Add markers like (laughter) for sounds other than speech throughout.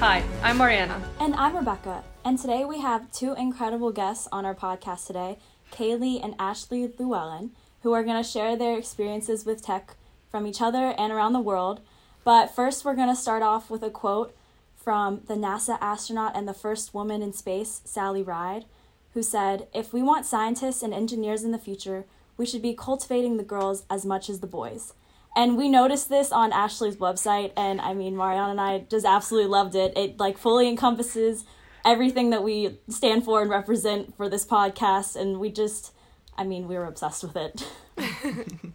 Hi, I'm Mariana. And I'm Rebecca. And today we have two incredible guests on our podcast today Kaylee and Ashley Llewellyn, who are going to share their experiences with tech from each other and around the world. But first, we're going to start off with a quote from the NASA astronaut and the first woman in space, Sally Ride, who said, If we want scientists and engineers in the future, we should be cultivating the girls as much as the boys. And we noticed this on Ashley's website, and I mean, Mariana and I just absolutely loved it. It like fully encompasses everything that we stand for and represent for this podcast, and we just, I mean, we were obsessed with it. (laughs)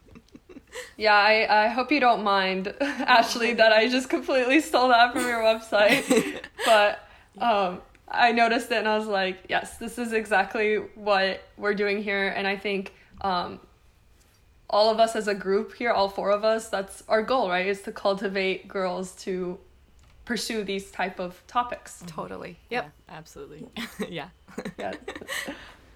Yeah, I, I hope you don't mind, (laughs) Ashley, that I just completely stole that from your website. (laughs) but um, I noticed it and I was like, yes, this is exactly what we're doing here. And I think um, all of us as a group here, all four of us, that's our goal, right? Is to cultivate girls to pursue these type of topics. Totally. Yep. Yeah, absolutely. (laughs) yeah. yeah.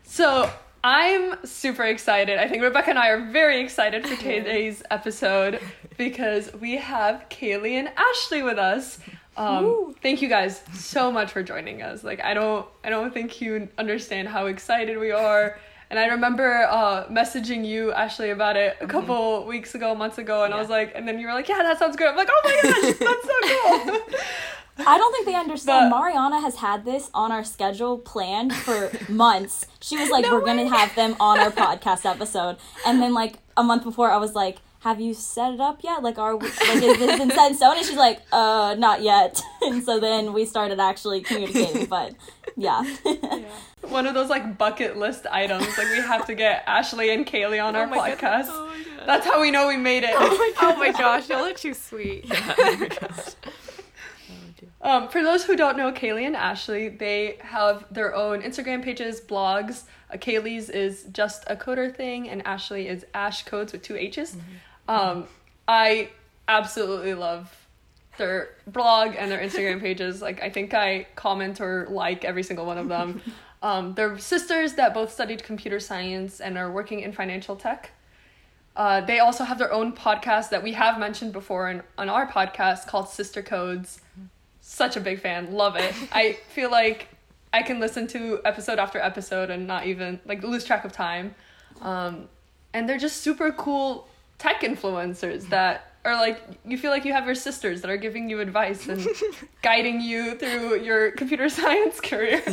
So I'm super excited. I think Rebecca and I are very excited for today's (laughs) episode because we have Kaylee and Ashley with us. Um, thank you guys so much for joining us. Like I don't I don't think you understand how excited we are. And I remember uh, messaging you, Ashley, about it a mm-hmm. couple mm-hmm. weeks ago, months ago, and yeah. I was like, and then you were like, yeah, that sounds good. I'm like, oh my gosh, (laughs) that's so cool. I don't think they understand. But, Mariana has had this on our schedule planned for months. She was like, (laughs) no "We're way. gonna have them on our podcast episode," and then like a month before, I was like, "Have you set it up yet? Like, are we, like is this in set in stone?" And she's like, "Uh, not yet." (laughs) and so then we started actually communicating. (laughs) But yeah. yeah. One of those like bucket list items. Like we have to get Ashley and Kaylee on oh our podcast. Oh That's how we know we made it. Oh my, (laughs) oh my gosh, y'all are too sweet. Yeah, oh my gosh. Um, for those who don't know Kaylee and Ashley, they have their own Instagram pages, blogs. Uh, Kaylee's is just a coder thing, and Ashley is Ash Codes with two H's. Mm-hmm. Um, I absolutely love their blog and their Instagram pages. Like I think I comment or like every single one of them. (laughs) um, they're sisters that both studied computer science and are working in financial tech. Uh, they also have their own podcast that we have mentioned before in, on our podcast called Sister Codes such a big fan. Love it. I (laughs) feel like I can listen to episode after episode and not even like lose track of time. Um, and they're just super cool tech influencers that are like you feel like you have your sisters that are giving you advice and (laughs) guiding you through your computer (laughs) science career.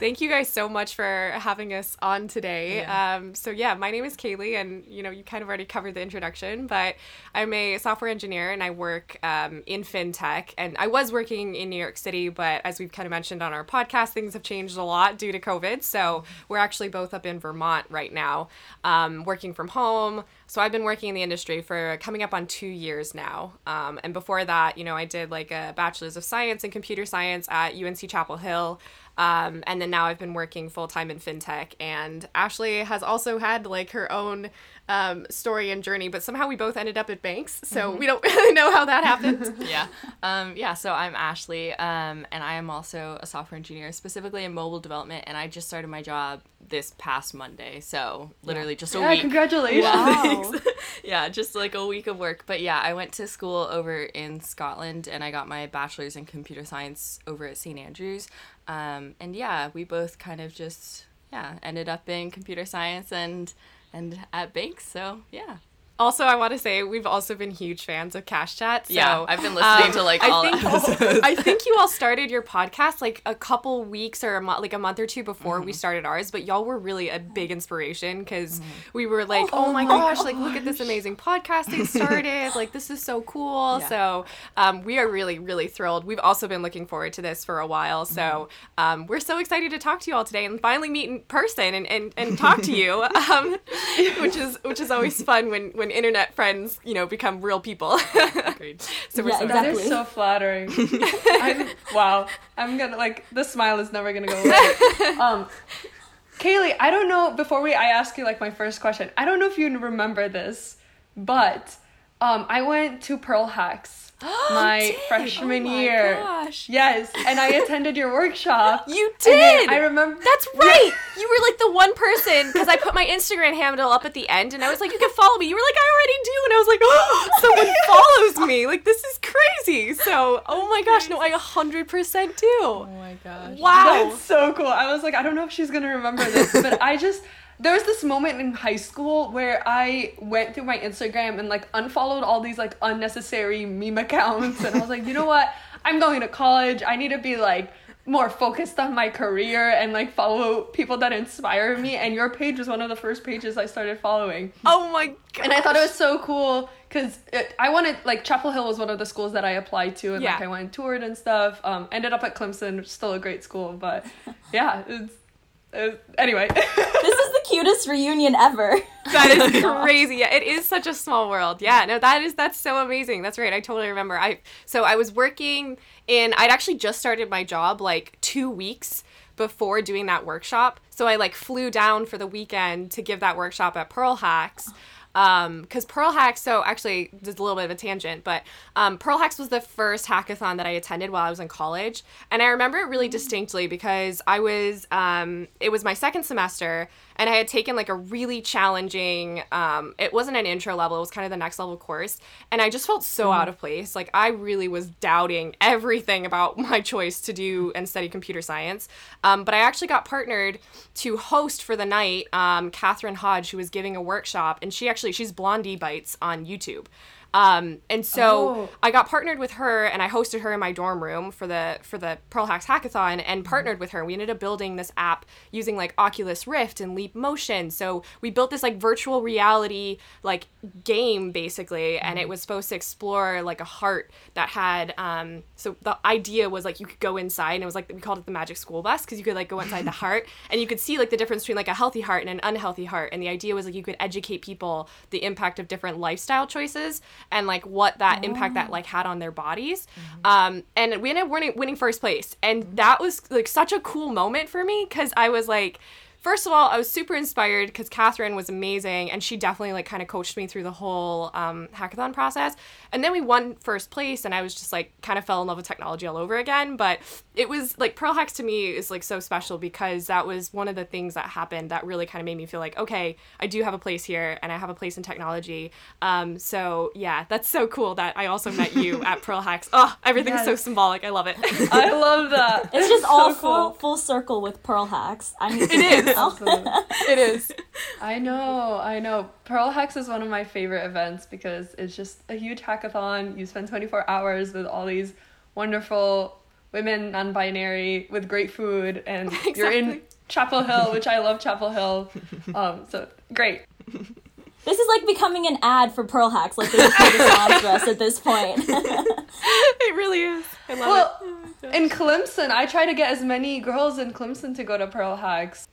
Thank you guys so much for having us on today. Yeah. Um, so yeah, my name is Kaylee, and you know you kind of already covered the introduction, but I'm a software engineer and I work um, in fintech. And I was working in New York City, but as we've kind of mentioned on our podcast, things have changed a lot due to COVID. So we're actually both up in Vermont right now, um, working from home. So I've been working in the industry for coming up on two years now. Um, and before that, you know, I did like a bachelor's of science in computer science at UNC Chapel Hill. Um, and then now I've been working full time in fintech. And Ashley has also had like her own um, story and journey, but somehow we both ended up at banks, so mm-hmm. we don't (laughs) really know how that happened. (laughs) yeah, um, yeah. So I'm Ashley, um, and I am also a software engineer, specifically in mobile development, and I just started my job this past Monday. So literally yeah. just a yeah, week. Congratulations! (laughs) Wow. yeah, just like a week of work. But yeah, I went to school over in Scotland, and I got my bachelor's in computer science over at St Andrews. Um, and yeah, we both kind of just yeah ended up in computer science and and at banks. So yeah. Also, I want to say we've also been huge fans of Cache Chat. So, yeah, I've been listening um, to like all I think, episodes. I think you all (laughs) started your podcast like a couple weeks or a mo- like a month or two before mm-hmm. we started ours, but y'all were really a big inspiration because mm-hmm. we were like, oh, oh my gosh, gosh, like look at this amazing podcast they (laughs) started. like this is so cool. Yeah. So um, we are really really thrilled. We've also been looking forward to this for a while. So mm-hmm. um, we're so excited to talk to you all today and finally meet in person and, and, and talk to you, (laughs) um, which is which is always fun when when internet friends, you know, become real people. (laughs) Agreed. So we're yeah, so that is so flattering. (laughs) I'm, wow, I'm gonna like the smile is never gonna go away. (laughs) Um, Kaylee, I don't know. Before we, I ask you like my first question. I don't know if you remember this, but um, I went to Pearl Hacks (gasps) my oh freshman Oh my year. gosh. Yes, and I attended your workshop. (laughs) You did. I remember. That's (laughs) right. You were like the one person because I put my Instagram handle up at the end and I was like, you can follow me. You were like, I already do. And I was like, oh, (laughs) someone follows me. Like, this is crazy. So, oh my gosh, no, I 100% do. Oh my gosh. Wow. That's so cool. I was like, I don't know if she's gonna remember this, but I just there was this moment in high school where I went through my Instagram and like unfollowed all these like unnecessary meme accounts, and I was like, you know what? I'm going to college. I need to be like more focused on my career and like follow people that inspire me. And your page was one of the first pages I started following. Oh my god. And I thought it was so cool because I wanted like Chapel Hill was one of the schools that I applied to and like I went and toured and stuff. Um, ended up at Clemson, still a great school, but yeah, it's, it's anyway. (laughs) This is the cutest reunion ever. That is (laughs) crazy. Yeah, it is such a small world. Yeah, no, that is that's so amazing. That's right. I totally remember. I so I was working in I'd actually just started my job like 2 weeks before doing that workshop. So I like flew down for the weekend to give that workshop at Pearl Hacks. Um, cause Pearl Hacks, so actually, just a little bit of a tangent, but um, Pearl Hacks was the first hackathon that I attended while I was in college, and I remember it really distinctly because I was, um, it was my second semester, and I had taken like a really challenging um, it wasn't an intro level it was kind of the next level course and i just felt so out of place. Like i really was doubting everything about (laughs) my choice to do and study computer science. Um, but i actually got partnered to host for the night um, kathryn hodge who was giving a workshop and she actually she's blondiebytes on youtube um, and so Oh. I got partnered with her and I hosted her in my dorm room for the for the Pearl Hacks hackathon and partnered with her. We ended up building this app using like Oculus Rift and Leap Motion. So we built this like virtual reality like game basically and it was supposed to explore like a heart that had um so the idea was like you could go inside and it was like we called it the magic school bus because you could like go inside the (laughs) heart and you could see like the difference between like a healthy heart and an unhealthy heart and the idea was like you could educate people the impact of different lifestyle choices and like what that impact that like had on their bodies. Um and we ended up winning, winning first place. And that was like such a cool moment for me because i was like First of all, I was super inspired because Kathryn was amazing and she definitely like kind of coached me through the whole um, hackathon process. And then we won first place and I was just like kind of fell in love with technology all over again. But it was like Pearl Hacks to me is like so special because that was one of the things that happened that really kind of made me feel like, okay, I do have a place here and I have a place in technology. Um, so yeah, that's so cool that I also met you (laughs) at Pearl Hacks. Oh, everything's so symbolic. I love it. I love that. It's just so all cool. full full circle with Pearl Hacks. I mean, It is. Absolutely. (laughs) it is. (laughs) I know, I know. Pearl Hacks is one of my favorite events because it's just a huge hackathon. You spend 24 hours with all these wonderful women, non binary, with great food, and (laughs) you're in Chapel Hill, which I love Chapel Hill. Um, so great. this is like becoming an ad for Pearl Hacks. Like they just play the songs for us at this point. It really is. I love Well, it. (laughs) in Clemson, I try to get as many girls in Clemson to go to Pearl Hacks.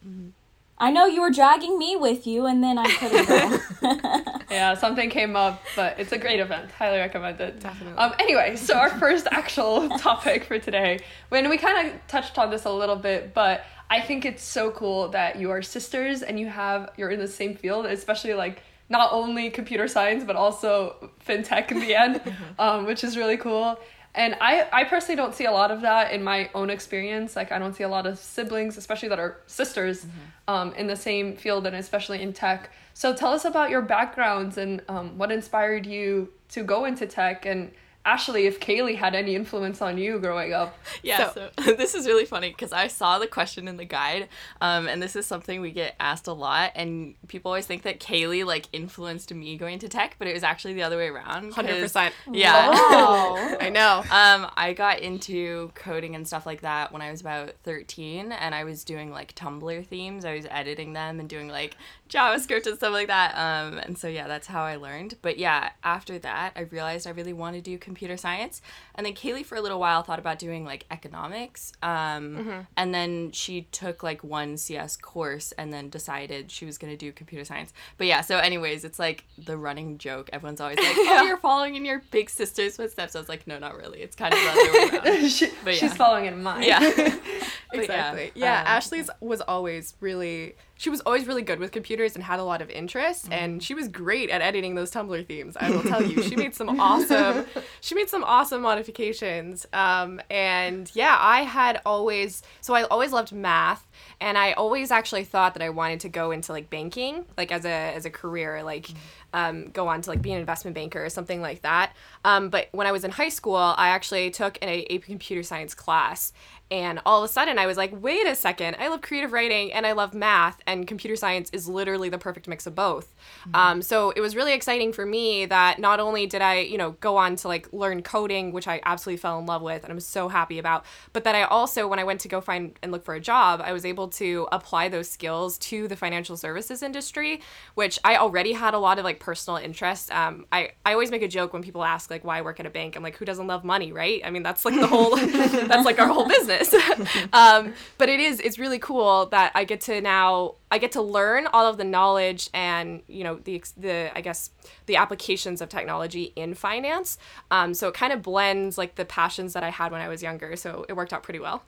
I know you were dragging me with you, and then I couldn't go. (laughs) (laughs) Yeah, something came up, but it's a great event. Highly recommend it. Definitely. Um, anyway, so our first actual topic for today, when we kind of touched on this a little bit, but I think it's so cool that you are sisters and you have you're in the same field, especially like not only computer science but also fintech in the end, um, which is really cool. And I, I personally don't see a lot of that in my own experience. Like I don't see a lot of siblings, especially that are sisters, um, in the same field and especially in tech. So tell us about your backgrounds and um, what inspired you to go into tech. And Ashley, if Kaylee had any influence on you growing up. Yeah, So- so, (laughs) this is really funny because I saw the question in the guide, um, and this is something we get asked a lot, and people always think that Kaylee like influenced me going to tech, but it was actually the other way around. 100%. Yeah. Wow. (laughs) I know. Um, I got into coding and stuff like that when I was about 13, and I was doing like Tumblr themes. I was editing them and doing like JavaScript and stuff like that. Um, and so yeah, that's how I learned. But yeah, after that, I realized I really wanted to do computer science. And then Kaylee, for a little while, thought about doing like economics. Um, and then she took like one CS course and then decided she was gonna do computer science. But yeah, so anyways, it's like the running joke. Everyone's always like, (laughs) "Oh, you're following in your big sister's footsteps." I was like, "No, not really. It's kind of the other way around." (laughs) she, But She's following in mine. Yeah. (laughs) exactly. Yeah, yeah um, Ashley's was always really she was always really good with computers and had a lot of interest mm-hmm. and she was great at editing those Tumblr themes. I will tell you. She made some awesome (laughs) she made some awesome modifications. Um, and yeah, I had always so I always loved math and I always actually thought that I wanted to go into like banking, like as a as a career, like um, go on to like be an investment banker or something like that. Um, but when I was in high school, I actually took an AP computer science class, and all of a sudden, I was like, wait a second, I love creative writing and I love math, and computer science is literally the perfect mix of both. Mm-hmm. Um, so it was really exciting for me that not only did I, you know, go on to like learn coding, which I absolutely fell in love with and I'm so happy about, but that I also, when I went to go find and look for a job, I was able to apply those skills to the financial services industry, which I already had a lot of like personal interest. Um, I, I always make a joke when people ask, like, why I work at a bank? I'm like, who doesn't love money, right? I mean, that's like the whole, (laughs) (laughs) that's like our whole business. (laughs) um, but it is it's really cool that I get to now I get to learn all of the knowledge and you know the the I guess the applications of technology in finance. Um, so it kind of blends like the passions that I had when I was younger. So it worked out pretty well.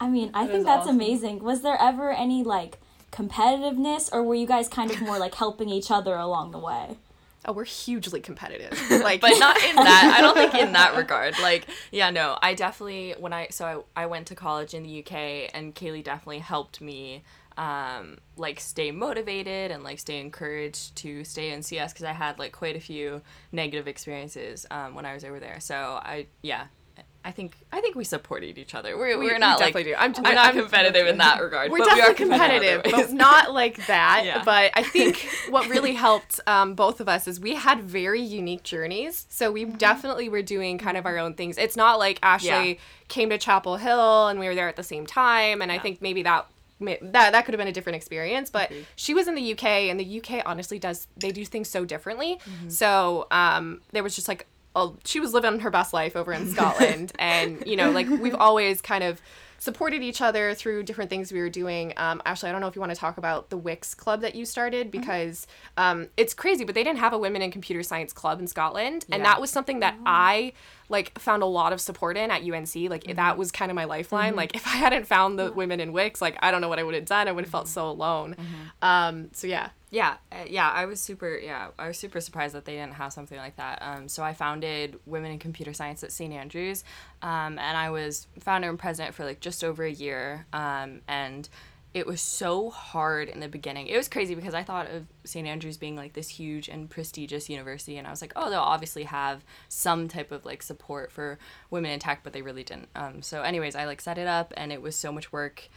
I mean, I think that's awesome. amazing. Was there ever any like competitiveness, or were you guys kind of more like helping each other along the way? oh we're hugely competitive (laughs) like but not in that i don't think in that (laughs) regard like yeah no i definitely when i so i, I went to college in the uk and kaylee definitely helped me um, like stay motivated and like stay encouraged to stay in cs because i had like quite a few negative experiences um, when i was over there so i yeah I think I think we supported each other. We're, we, are not we like do. I'm, we're I'm, not I'm, (laughs) competitive in that (laughs) regard. We're definitely we are competitive, competitive but (laughs) not like that. Yeah. But I think what really helped um, both of us is we had very unique journeys. So we mm-hmm. definitely were doing kind of our own things. It's not like Ashley yeah. came to Chapel Hill and we were there at the same time. And yeah. I think maybe that that that could have been a different experience but mm-hmm. she was in the UK and the UK honestly does they do things so differently mm-hmm. so um there was just like she was living her best life over in Scotland, (laughs) and you know, like we've always kind of supported each other through different things we were doing. Um, Ashley, I don't know if you want to talk about the WiCS club that you started mm-hmm. because um, it's crazy, but they didn't have a women in computer science club in Scotland, yeah. and that was something that oh. I like found a lot of support in at UNC. Like mm-hmm. that was kind of my lifeline. Mm-hmm. Like if I hadn't found the women in WiCS, like I don't know what I would have done. I would have felt mm-hmm. so alone. Mm-hmm. Um, so yeah. Yeah, uh, yeah, I was super yeah, I was super surprised that they didn't have something like that. Um, so I founded Women in Computer Science at St. Andrews, um, and I was founder and president for like just over a year. Um, and it was so hard in the beginning. It was crazy because I thought of St. Andrews being like this huge and prestigious university, and I was like, oh, they'll obviously have some type of like support for women in tech, but they really didn't. Um, so, anyways, I like set it up, and it was so much work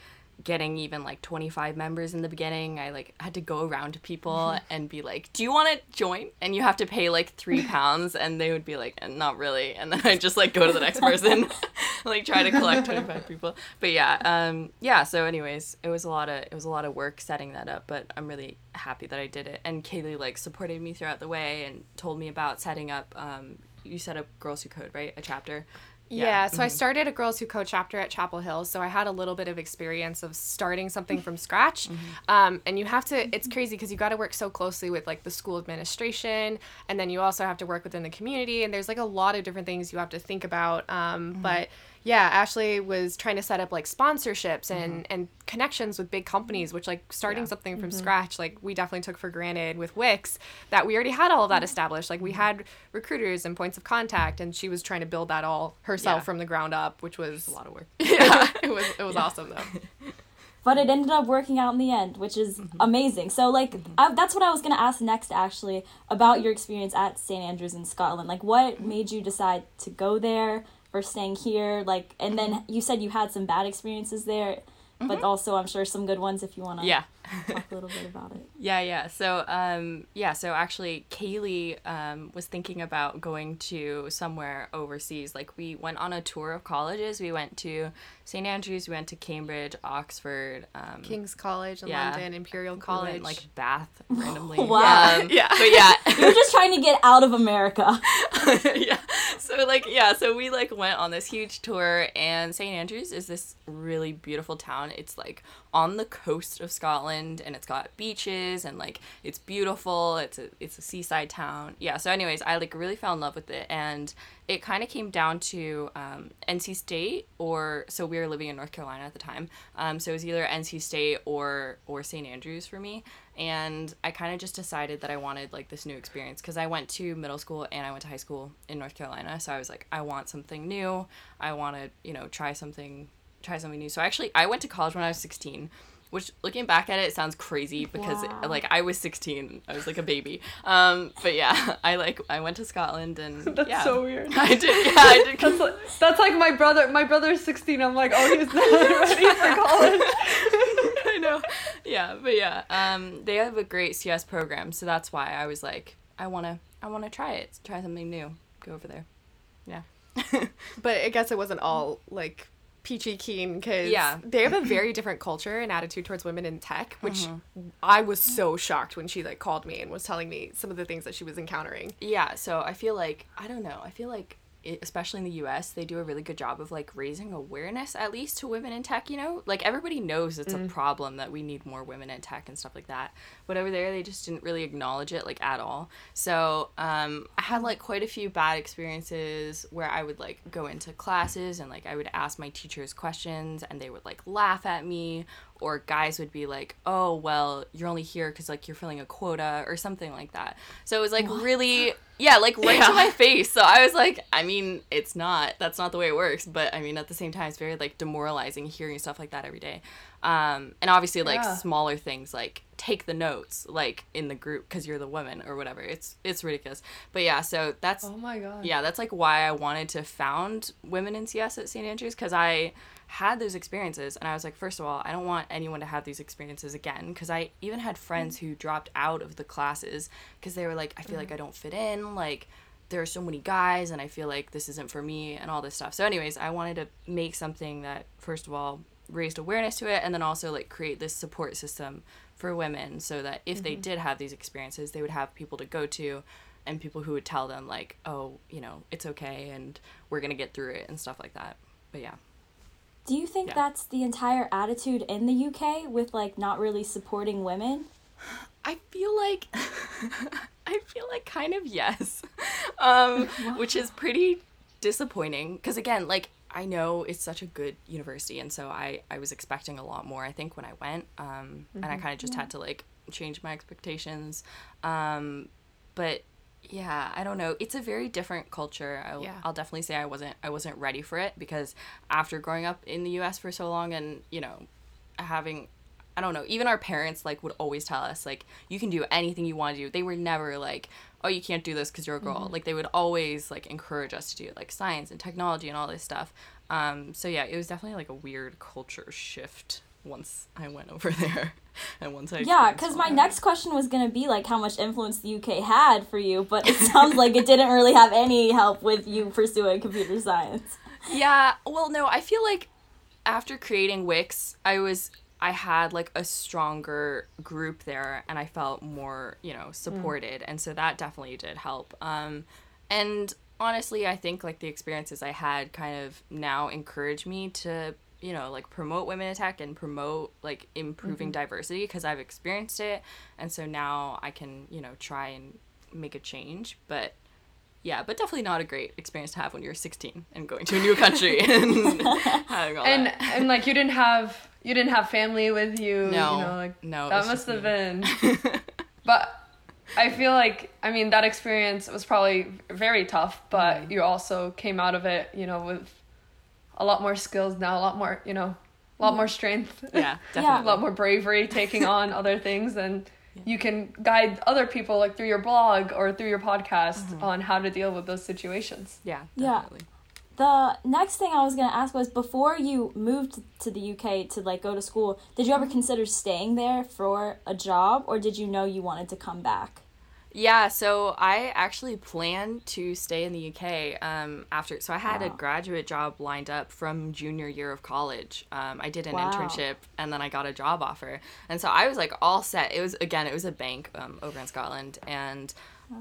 getting even like 25 members in the beginning i like had to go around to people and be like do you want to join? And you have to pay like three (laughs) pounds and they would be like not really. And then (laughs) i just like go to the next person (laughs) like try to collect 25 people. But yeah um yeah so anyways it was a lot of it was a lot of work setting that up but i'm really happy that i did it. And kaylee like supported me throughout the way and told me about setting up um you set up girls who code right? A chapter yeah, yeah so mm-hmm. I started a Girls Who Code chapter at Chapel Hill, so I had a little bit of experience of starting something from scratch. Mm-hmm. Um, and you have to, it's crazy because you got to work so closely with like the school administration, and then you also have to work within the community, and there's like a lot of different things you have to think about. Um, mm-hmm. But yeah, Ashley was trying to set up like sponsorships and mm-hmm. and connections with big companies, which like starting yeah. something from mm-hmm. scratch, like we definitely took for granted with WiCS that we already had all of that established. Like we mm-hmm. had recruiters and points of contact, and she was trying to build that all herself yeah. from the ground up, which was, was a lot of work. (laughs) yeah, (laughs) it was it was yeah. awesome though. (laughs) But it ended up working out in the end, which is mm-hmm. amazing. So, like, mm-hmm. I, that's what I was going to ask next, actually, about your experience at St. Andrews in Scotland. Like, what mm-hmm. made you decide to go there? For staying here like and then you said you had some bad experiences there mm-hmm. but also i'm sure some good ones if you want to yeah talk a little bit (laughs) about it. Yeah yeah. So um yeah so actually kaylee um was thinking about going to somewhere overseas. Like we went on a tour of colleges. We went to st andrews we went to cambridge oxford um, king's college in yeah. london imperial college we went, like bath (laughs) randomly. (laughs) Wow um, yeah. but yeah. You're just trying to get out of america. Yeah. So like yeah, so we like went on this huge tour and St. Andrews is this really beautiful town. It's like on the coast of Scotland and it's got beaches and like it's beautiful. It's a it's a seaside town. Yeah, so anyways, I like really fell in love with it and it kind of came down to um, NC State or so we were living in North Carolina at the time. Um, so it was either NC State or or St. Andrews for me and I kind of just decided that I wanted like this new experience because I went to middle school and I went to high school in North Carolina. So I was like, I want something new. I want to, you know, try something, try something new. So actually, I went to college when I was 16, which looking back at it sounds crazy because it, like I was 16, I was like a baby. Um, but yeah, (laughs) I like I went to Scotland and (laughs) that's yeah. so weird. (laughs) I did, yeah, I did. that's, like, that's like my brother. My brother's 16. I'm like, oh, he's not ready for college. I know. Yeah, but yeah, um, they have a great CS program, so that's why I was like, I wanna, I wanna try it, try something new, go over there. Yeah. but I guess it wasn't all like peachy keen because yeah. they have a very different culture and attitude towards women in tech, which mm-hmm. I was so shocked when she like called me and was telling me some of the things that she was encountering. Yeah, so I feel like I don't know. I feel like especially in the US, they do a really good job of like raising awareness at least to women in tech, you know? Like everybody knows it's mm. a problem that we need more women in tech and stuff like that. But over there they just didn't really acknowledge it like at all. So, um I had like quite a few bad experiences where I would like go into classes and like I would ask my teachers questions and they would like laugh at me or guys would be like, "Oh, well, you're only here cuz like you're filling a quota" or something like that. So it was like what? really yeah, like right yeah. to my face. So I was like, I mean, it's not. That's not the way it works. But I mean, at the same time, it's very like demoralizing hearing stuff like that every day. Um, and obviously, like yeah. smaller things like take the notes, like in the group because you're the woman or whatever. It's it's ridiculous. But yeah, so that's oh my god. Yeah, that's like why I wanted to found women in CS at St Andrews because I had those experiences and I was like, first of all, I don't want anyone to have these experiences again because I even had friends who dropped out of the classes because they were like, I feel like mm. I don't fit in, like there are so many guys and I feel like this isn't for me and all this stuff. So anyways, I wanted to make something that first of all raised awareness to it and then also like create this support system for women so that if mm-hmm. they did have these experiences, they would have people to go to and people who would tell them like, "Oh, you know, it's okay and we're going to get through it" and stuff like that. But yeah. Do you think yeah. that's the entire attitude in the UK with like not really supporting women? I feel like (laughs) I feel like kind of yes. (laughs) Um, which is pretty disappointing because again, like I know it's such a good university and so I I was expecting a lot more I think when I went um, mm-hmm. and I mm-hmm. kind of just yeah. had to like change my expectations. Um, but yeah i don't know. It's a very different culture. I'll, yeah. I'll definitely say i wasn't i wasn't ready for it because after growing up in the us for so long and you know having i don't know even our parents like would always tell us like you can do anything you want to do. They were never like oh you can't do this because you're a girl. Mm-hmm. like they would always like encourage us to do like science and technology and all this stuff. Um, so yeah it was definitely like a weird culture shift once I went over (laughs) there and once I yeah because my next question was gonna be like how much influence the UK had for you but it sounds like it didn't really have any help with you pursuing computer science. Yeah well no I feel like after creating WiCS I was I had like a stronger group there and I felt more you know supported mm. and so that definitely did help. Um and honestly I think like the experiences I had kind of now encourage me to you know like promote women in tech and promote like improving mm-hmm. diversity because i've experienced it and so now i can you know try and make a change but yeah but definitely not a great experience to have when you're 16 and going to a new country (laughs) and all and that. and like you didn't have you didn't have family with you no you know, like no that must have me. been (laughs) but I feel like I mean that experience was probably very tough, but mm-hmm. you also came out of it, you know, with a lot more skills now, a lot more, you know, a lot more strength. Yeah, definitely. (laughs) a lot more bravery taking (laughs) on other things and yeah. you can guide other people like through your blog or through your podcast mm-hmm. on how to deal with those situations. Yeah, definitely. Yeah. The next thing I was going to ask was before you moved to the UK to like go to school, did you ever consider staying there for a job or did you know you wanted to come back? Yeah, so I actually planned to stay in the UK um, after. So I had wow. a graduate job lined up from junior year of college. Um, I did an wow. internship and then I got a job offer, and so I was like all set. It was again, it was a bank um, over in Scotland, and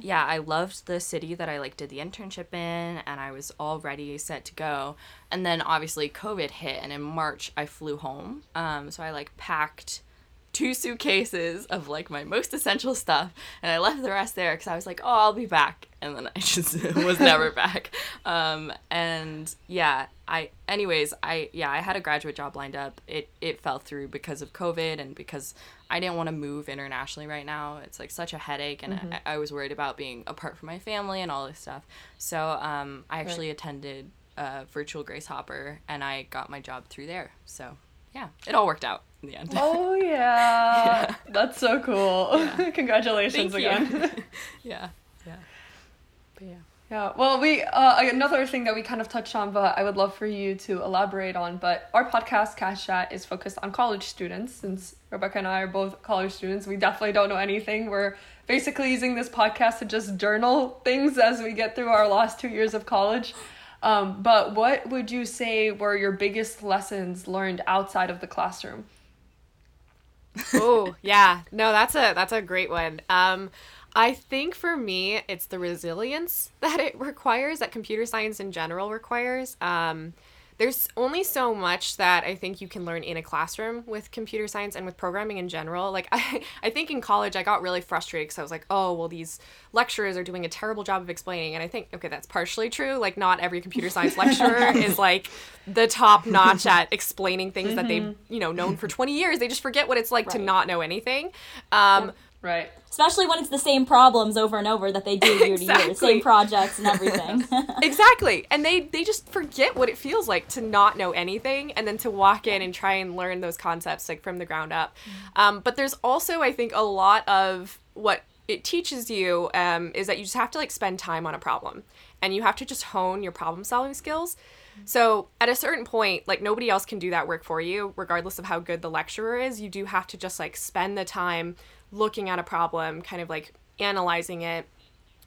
yeah, I loved the city that I like did the internship in and I was all ready, set to go. And then obviously COVID hit and in March I flew home. Um, so I like packed two suitcases of like my most essential stuff and I left the rest there because I was like, oh, I'll be back. And then I (laughs) just was never (laughs) back. Um, and yeah, I, anyways, I, yeah, I had a graduate job lined up. It, it fell through because of COVID and because I didn't want to move internationally right now. It's like such a headache, and mm-hmm. I, I, was worried about being apart from my family and all this stuff. So um, I actually right. attended a virtual Grace Hopper, and I got my job through there. So yeah, it all worked out in the end. Oh (laughs) yeah, yeah. that's so cool! Yeah. (laughs) Congratulations Thank again. (laughs) yeah, yeah, but yeah. Yeah, well, we uh, another thing that we kind of touched on, but I would love for you to elaborate on. But our podcast, Cache Chat, is focused on college students. Since Rebecca and I are both college students, we definitely don't know anything. We're basically using this podcast to just journal things as we get through our last two years of college. Um, but what would you say were your biggest lessons learned outside of the classroom? Oh yeah, no, that's a that's a great one. Um, I think for me, it's the resilience (laughs) that it requires, that computer science in general requires. Um, there's only so much that I think you can learn in a classroom with computer science and with programming in general. Like (laughs) I, I think in college I got really frustrated because I was like, oh well, these lecturers are doing a terrible job of explaining, and I think okay, that's partially true. Like not every computer science (laughs) lecturer is like the top notch (laughs) at explaining things mm-hmm. that they've you know known for 20 years. They just forget what it's like right. to not know anything. Um, Right. Especially when it's the same problems over and over that they do year exactly. to year, same projects and everything. (laughs) (laughs) exactly. And they they just forget what it feels like to not know anything and then to walk in and try and learn those concepts like from the ground up. Mm-hmm. Um, but there's also I think a lot of what it teaches you um, is that you just have to like spend time on a problem and you have to just hone your problem solving skills. So at a certain point, like nobody else can do that work for you, regardless of how good the lecturer is. You do have to just like spend the time looking at a problem, kind of like analyzing it,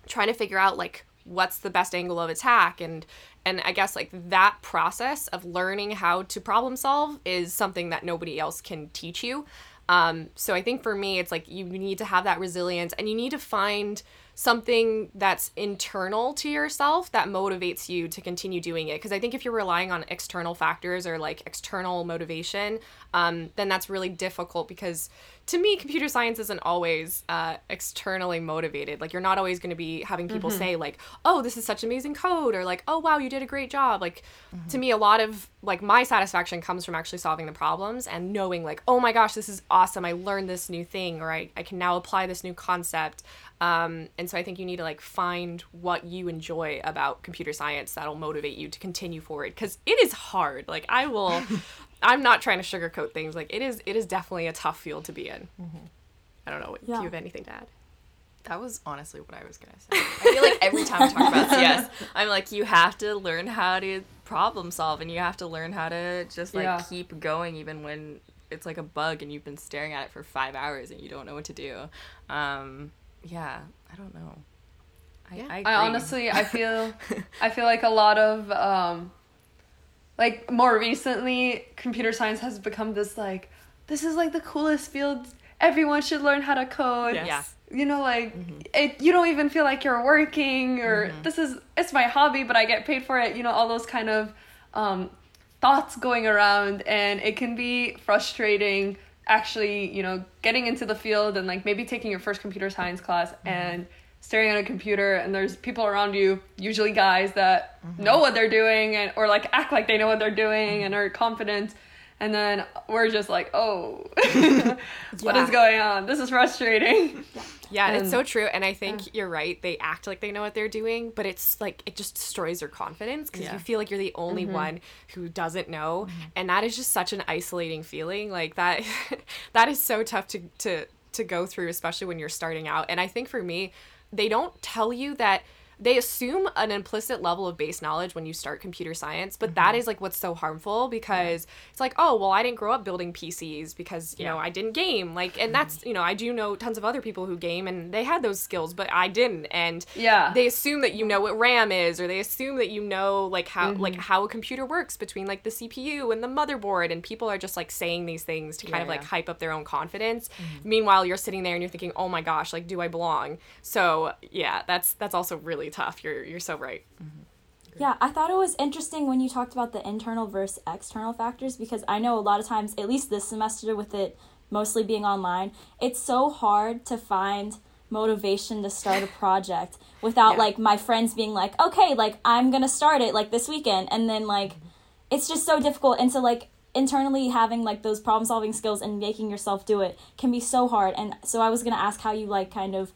trying to figure out like what's the best angle of attack and and I guess like that process of learning how to problem solve is something that nobody else can teach you. Um, so I think for me, it's like you need to have that resilience and you need to find something that's internal to yourself that motivates you to continue doing it. Because I think if you're relying on external factors or like external motivation, um, then that's really difficult because to me, computer science isn't always uh, externally motivated. Like, you're not always going to be having people mm-hmm. say, like, oh, this is such amazing code, or like, oh, wow, you did a great job. Like, mm-hmm. to me, a lot of like my satisfaction comes from actually solving the problems and knowing, like, oh my gosh, this is awesome. I learned this new thing, or I, I can now apply this new concept. Um, and so I think you need to like find what you enjoy about computer science that'll motivate you to continue forward because it is hard. Like I will, (laughs) I'm not trying to sugarcoat things. Like it is, it is definitely a tough field to be in. Mm-hmm. I don't know. Yeah. Do you have anything to add? That was honestly what I was gonna say. (laughs) I feel like every time I talk about (laughs) CS, I'm like, you have to learn how to problem solve, and you have to learn how to just like yeah. keep going, even when it's like a bug and you've been staring at it for five hours and you don't know what to do. Um, yeah, I don't know. I, yeah. I, I honestly, I feel, (laughs) I feel like a lot of, um, like more recently, computer science has become this like, this is like the coolest field. Everyone should learn how to code. Yes. Yeah. You know, like mm-hmm. it. You don't even feel like you're working, or mm-hmm. this is it's my hobby, but I get paid for it. You know, all those kind of um, thoughts going around, and it can be frustrating actually, you know, getting into the field and like maybe taking your first computer science class mm-hmm. and staring at a computer and there's people around you, usually guys that mm-hmm. know what they're doing and or like act like they know what they're doing mm-hmm. and are confident and then we're just like, oh, (laughs) what is going on? This is frustrating. (laughs) Yeah, yeah and, it's so true. And I think yeah. you're right. They act like they know what they're doing, but it's like it just destroys your confidence because yeah. you feel like you're the only mm-hmm. one who doesn't know, mm-hmm. and that is just such an isolating feeling. Like that, (laughs) that is so tough to to to go through, especially when you're starting out. And I think for me, they don't tell you that they assume an implicit level of base knowledge when you start computer science, but mm-hmm. that is like what's so harmful because yeah. it's like, oh, well, I didn't grow up building PCs because, you yeah. know, I didn't game. Like, and that's, you know, I do know tons of other people who game and they had those skills, but I didn't. And yeah, they assume that you know what RAM is or they assume that you know like how mm-hmm. like how a computer works between like the CPU and the motherboard and people are just like saying these things to kind yeah, of like hype up their own confidence. Mm-hmm. Meanwhile, you're sitting there and you're thinking, "Oh my gosh, like do I belong?" So, yeah, that's that's also really tough. You're you're so right. Mm-hmm. Yeah, I thought it was interesting when you talked about the internal versus external factors because I know a lot of times, at least this semester with it mostly being online, it's so hard to find motivation to start a (laughs) project without yeah. like my friends being like, okay, like I'm gonna start it like this weekend. And then like it's just so difficult. And so like internally having like those problem solving skills and making yourself do it can be so hard. And so I was gonna ask how you like kind of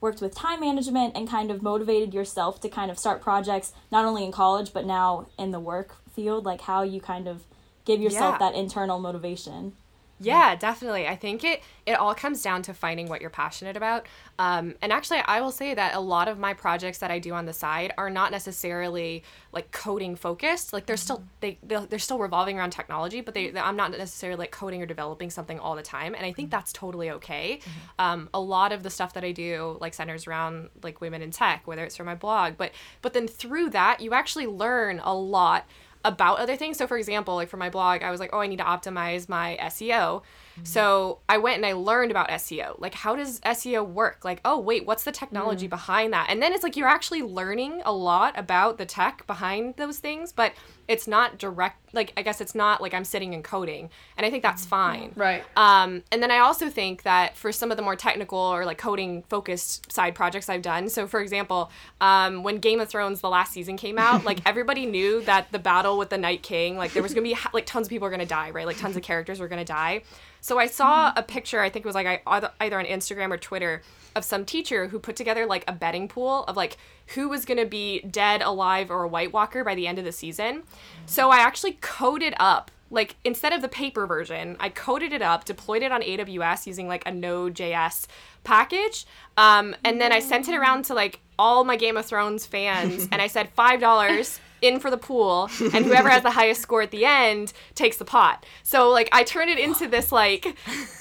worked with time management and kind of motivated yourself to kind of start projects not only in college but now in the work field like how you kind of give yourself yeah. that internal motivation yeah, definitely. I think it it all comes down to finding what you're passionate about. Um, and actually, I will say that a lot of my projects that I do on the side are not necessarily like coding focused. Like they're still they they're still revolving around technology, but they I'm not necessarily like coding or developing something all the time. And I think that's totally okay. Mm-hmm. Um, a lot of the stuff that I do like centers around like women in tech, whether it's for my blog, but but then through that you actually learn a lot about other things. So for example, like for my blog, I was like, oh, I need to optimize my SEO. Mm-hmm. So I went and I learned about SEO. Like how does SEO work? Like, oh, wait, what's the technology mm. behind that? And then it's like you're actually learning a lot about the tech behind those things, but it's not direct like i guess it's not like i'm sitting and coding and i think that's mm-hmm. fine right um, and then i also think that for some of the more technical or like coding focused side projects i've done so for example um, when game of thrones the last season came out like (laughs) everybody knew that the battle with the night king like there was gonna be like tons of people were gonna die right like tons of characters were gonna die so i saw mm-hmm. a picture i think it was like I, either on instagram or twitter of some teacher who put together like a betting pool of like who was going to be dead, alive, or a White Walker by the end of the season. So I actually coded up like instead of the paper version, I coded it up, deployed it on AWS using like a Node.js package, um, and then I sent it around to like all my Game of Thrones fans, and I said five dollars in for the pool, and whoever has the (laughs) highest score at the end takes the pot. So like I turned it into this like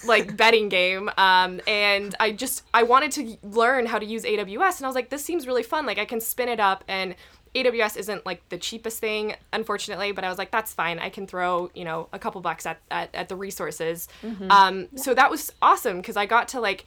like (laughs) betting game, um, and I just I wanted to learn how to use AWS, and I was like, this seems really fun. Like I can spin it up and. AWS isn't like the cheapest thing, unfortunately, but I was like, that's fine. I can throw, you know, a couple bucks at, at, at the resources. Mm-hmm. Um, yeah. So that was awesome because I got to like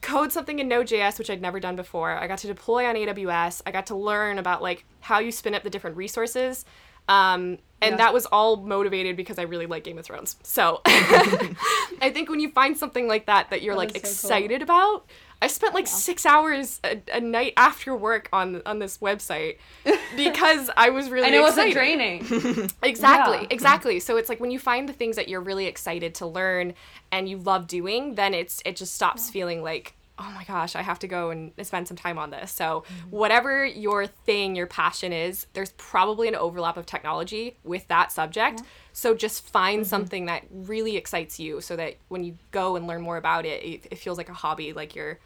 code something in Node.js, which I'd never done before. I got to deploy on AWS. I got to learn about like how you spin up the different resources. Um, and yeah. that was all motivated because I really like Game of Thrones. So (laughs) (laughs) I think when you find something like that that you're that like excited cool. about, I spent like yeah. six hours a, a, night after work on on this website (laughs) because I was really. and it excited. wasn't draining. (laughs) exactly, yeah. exactly. So it's like when you find the things that you're really excited to learn and you love doing, then it's it just stops yeah. feeling like oh my gosh, I have to go and spend some time on this. So, mm-hmm. whatever your thing, your passion is, there's probably an overlap of technology with that subject. Yeah. So, just find mm-hmm. something that really excites you so that when you go and learn more about it, it, it feels like a hobby, like you're,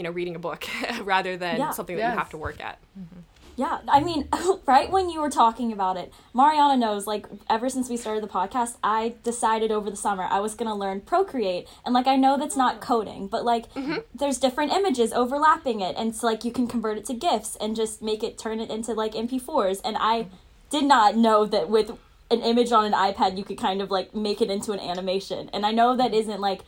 you know, reading a book (laughs) rather than yeah. something that yes. you have to work at. Mm-hmm. Yeah, I mean, (laughs) right when you were talking about it, Mariana knows, like, ever since we started the podcast, I decided over the summer I was going to learn Procreate. And, like, I know that's not coding, but, like, mm-hmm. there's different images overlapping it. And so, like you can convert it to GIFs and just make it turn it into, like, MP4s. And I did not know that with an image on an iPad, you could kind of, like, make it into an animation. And I know that isn't, like,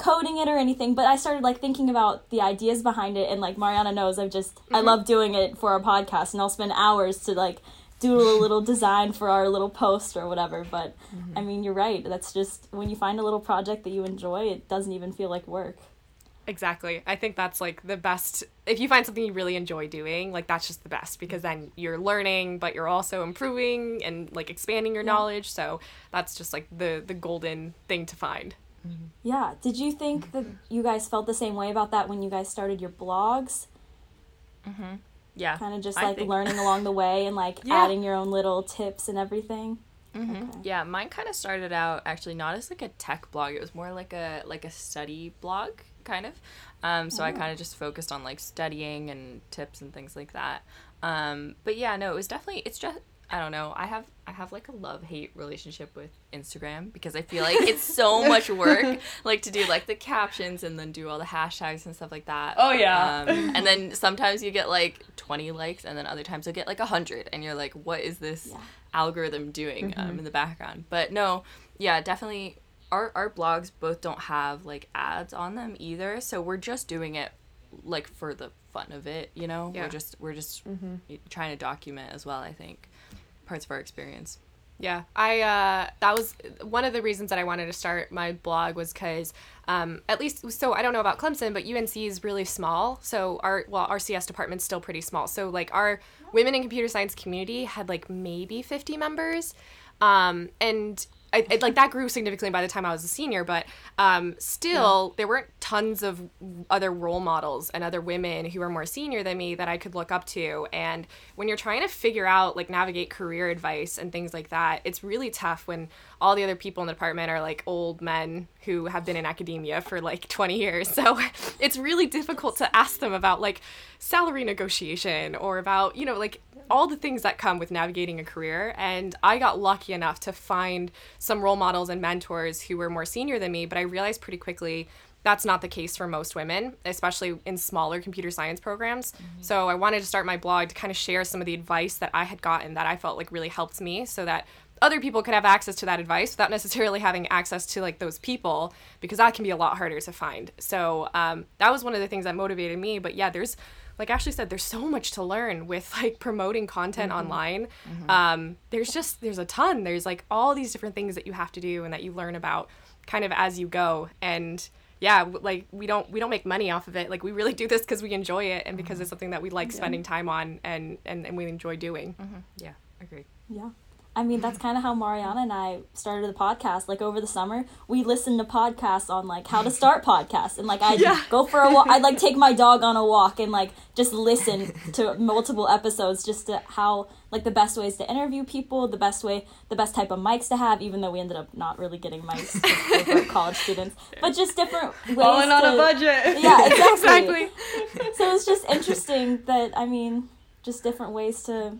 coding it or anything, but I started like thinking about the ideas behind it and like Mariana knows I've just mm-hmm. I love doing it for our podcast and I'll spend hours to like do a (laughs) little design for our little post or whatever. But mm-hmm. I mean you're right. That's just when you find a little project that you enjoy, it doesn't even feel like work. Exactly. I think that's like the best. If you find something you really enjoy doing, like that's just the best because then you're learning, but you're also improving and like expanding your yeah. knowledge. So that's just like the the golden thing to find. Mm-hmm. Yeah. Did you think that you guys felt the same way about that when you guys started your blogs? Mm-hmm. Yeah. Kind of just like learning (laughs) along the way and like yeah. adding your own little tips and everything. Mm-hmm. Okay. Yeah, mine kind of started out actually not as like a tech blog. It was more like a like a study blog kind of. Um, so oh. I kind of just focused on like studying and tips and things like that. Um, but yeah, no, it was definitely it's just I don't know. I have I have like a love hate relationship with Instagram because I feel like it's so (laughs) much work, like to do like the captions and then do all the hashtags and stuff like that. Oh yeah. Um, (laughs) and then sometimes you get like twenty likes, and then other times you'll get like hundred, and you're like, what is this Yeah. algorithm doing Mm-hmm. um, in the background? But no, yeah, definitely. Our our blogs both don't have like ads on them either, so we're just doing it like for the fun of it, you know. Yeah. We're just we're just trying to document as well. I think parts of our experience. Yeah, I uh, that was one of the reasons that I wanted to start my blog was because um, at least so I don't know about Clemson, but UNC is really small. So our well our CS department's still pretty small. So like our women in computer science community had like maybe fifty members, um, and I, it, like that grew significantly by the time I was a senior, but um, still there weren't tons of other role models and other women who were more senior than me that I could look up to. And when you're trying to figure out like navigate career advice and things like that, it's really tough when all the other people in the department are like old men who have been in academia for like 20 years. So (laughs) it's really difficult to ask them about like salary negotiation or about, you know, like all the things that come with navigating a career. And I got lucky enough to find some role models and mentors who were more senior than me, but I realized pretty quickly that's not the case for most women, especially in smaller computer science programs. So I wanted to start my blog to kind of share some of the advice that I had gotten that I felt like really helped me so that other people could have access to that advice without (laughs) necessarily having access to like those people because that can be a lot harder to find. So um, that was one of the things that motivated me. But yeah, there's like Ashley said, there's so much to learn with like promoting content mm-hmm. online. Mm-hmm. Um, there's just there's a ton. There's like all these different things that you have to do and that you learn about kind of as you go. And yeah, like we don't we don't make money off of it. Like we really do this because we enjoy it and because mm-hmm. it's something that we like spending time on and and, and we enjoy doing. Yeah, agreed. Yeah. I mean, that's kind of how Mariana and I started the podcast. Like over the summer, we listened to podcasts on like how to start podcasts, and like I'd go for a walk. I'd like take my dog on a walk and like just listen to multiple episodes, just to how like the best ways to interview people, the best way, the best type of mics to have. Even though we ended up not really getting mics were (laughs) college students, but just different ways. Falling on to, a budget. Yeah, (laughs) exactly. exactly. so it's just interesting that I mean, just different ways to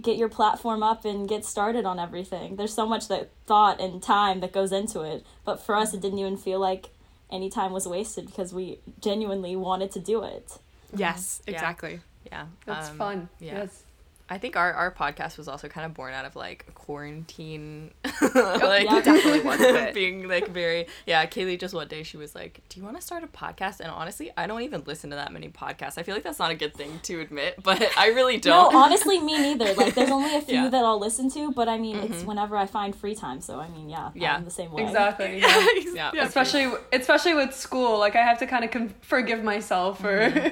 get your platform up and get started on everything. There's so much that thought and time that goes into it, but for us, it didn't even feel like any time was wasted because we genuinely wanted to do it. Yes, Yeah. exactly. Yeah, That's um, fun. Yeah, Yes. I think our, our podcast was also kind of born out of like quarantine, oh, (laughs) like yeah, definitely was it. (laughs) being like very yeah. Kaylee just one day she was like, "Do you want to start a podcast?" And honestly, I don't even listen to that many podcasts. I feel like that's not a good thing to admit, (laughs) but I really don't. No, honestly, me neither. Like, there's only a few Yeah. that I'll listen to, but I mean, it's mm-hmm. whenever I find free time. So I mean, yeah, Yeah. I'm the same way. Exactly. Yeah. yeah, Yeah. especially especially with school like i have to kind of con- forgive myself for mm-hmm.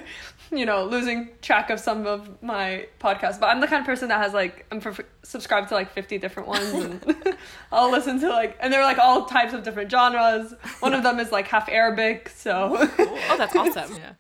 You know losing track of some of my podcasts but i'm the kind of person that has like i'm for- subscribed to like 50 different ones and (laughs) (laughs) i'll listen to like and they're like all types of different genres one of them is like half arabic so Oh, that's (laughs) awesome. yeah.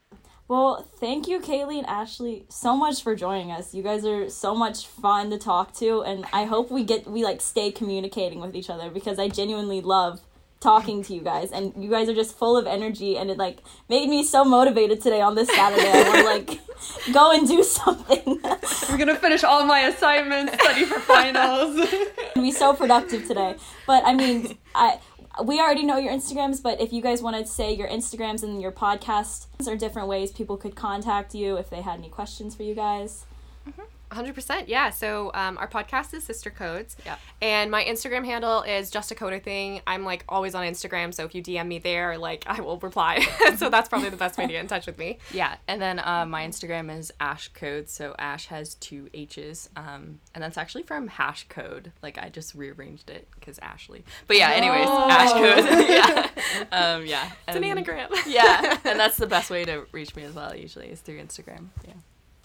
Well, thank you, Kaylee and Ashley, so much for joining us. You guys are so much fun to talk to, and I hope we get we like stay communicating with each other because I genuinely love talking to you guys, and you guys are just full of energy, and it like made me so motivated today on this Saturday. I want to like (laughs) go and do something. (laughs) i'm gonna finish all my assignments study for finals and (laughs) be so productive today. But I mean, I we already know your Instagrams, but if you guys want to say your Instagrams and your podcasts are different ways people could contact you if they had any questions for you guys. Mm-hmm. 100% yeah so um, our podcast is sister codes Yep. and my instagram handle is just a coder thing i'm like always on instagram so if you dm me there like i will reply (laughs) so that's probably the best way to get in touch with me Yeah, and then uh, my Instagram is Ash Code, so Ash has two H's, um, and that's actually from Hash Code. Like I just rearranged it because Ashley. But yeah, anyways, Ash Code. (laughs) yeah, (laughs) um, yeah. it's an anagram Yeah, and that's the best way to reach me as well. Usually is through Instagram. Yeah.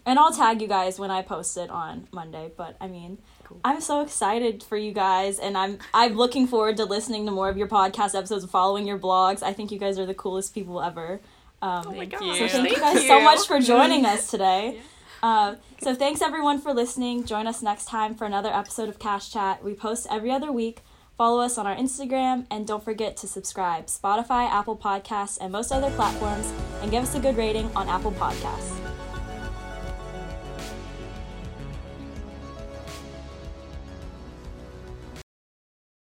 And I'll tag you guys when I post it on Monday. But I mean, I'm so excited for you guys, and I'm I'm looking forward to listening to more of your podcast episodes, and following your blogs. I think you guys are the coolest people ever. Um, oh my Thank you. So thank you Thank guys so much for joining us (laughs) today. Uh, so thanks everyone for listening. Join us next time for another episode of Cache Chat. We post every other week. Follow us on our Instagram and don't forget to subscribe Spotify, Apple Podcasts, and most other platforms and give us a good rating on Apple Podcasts.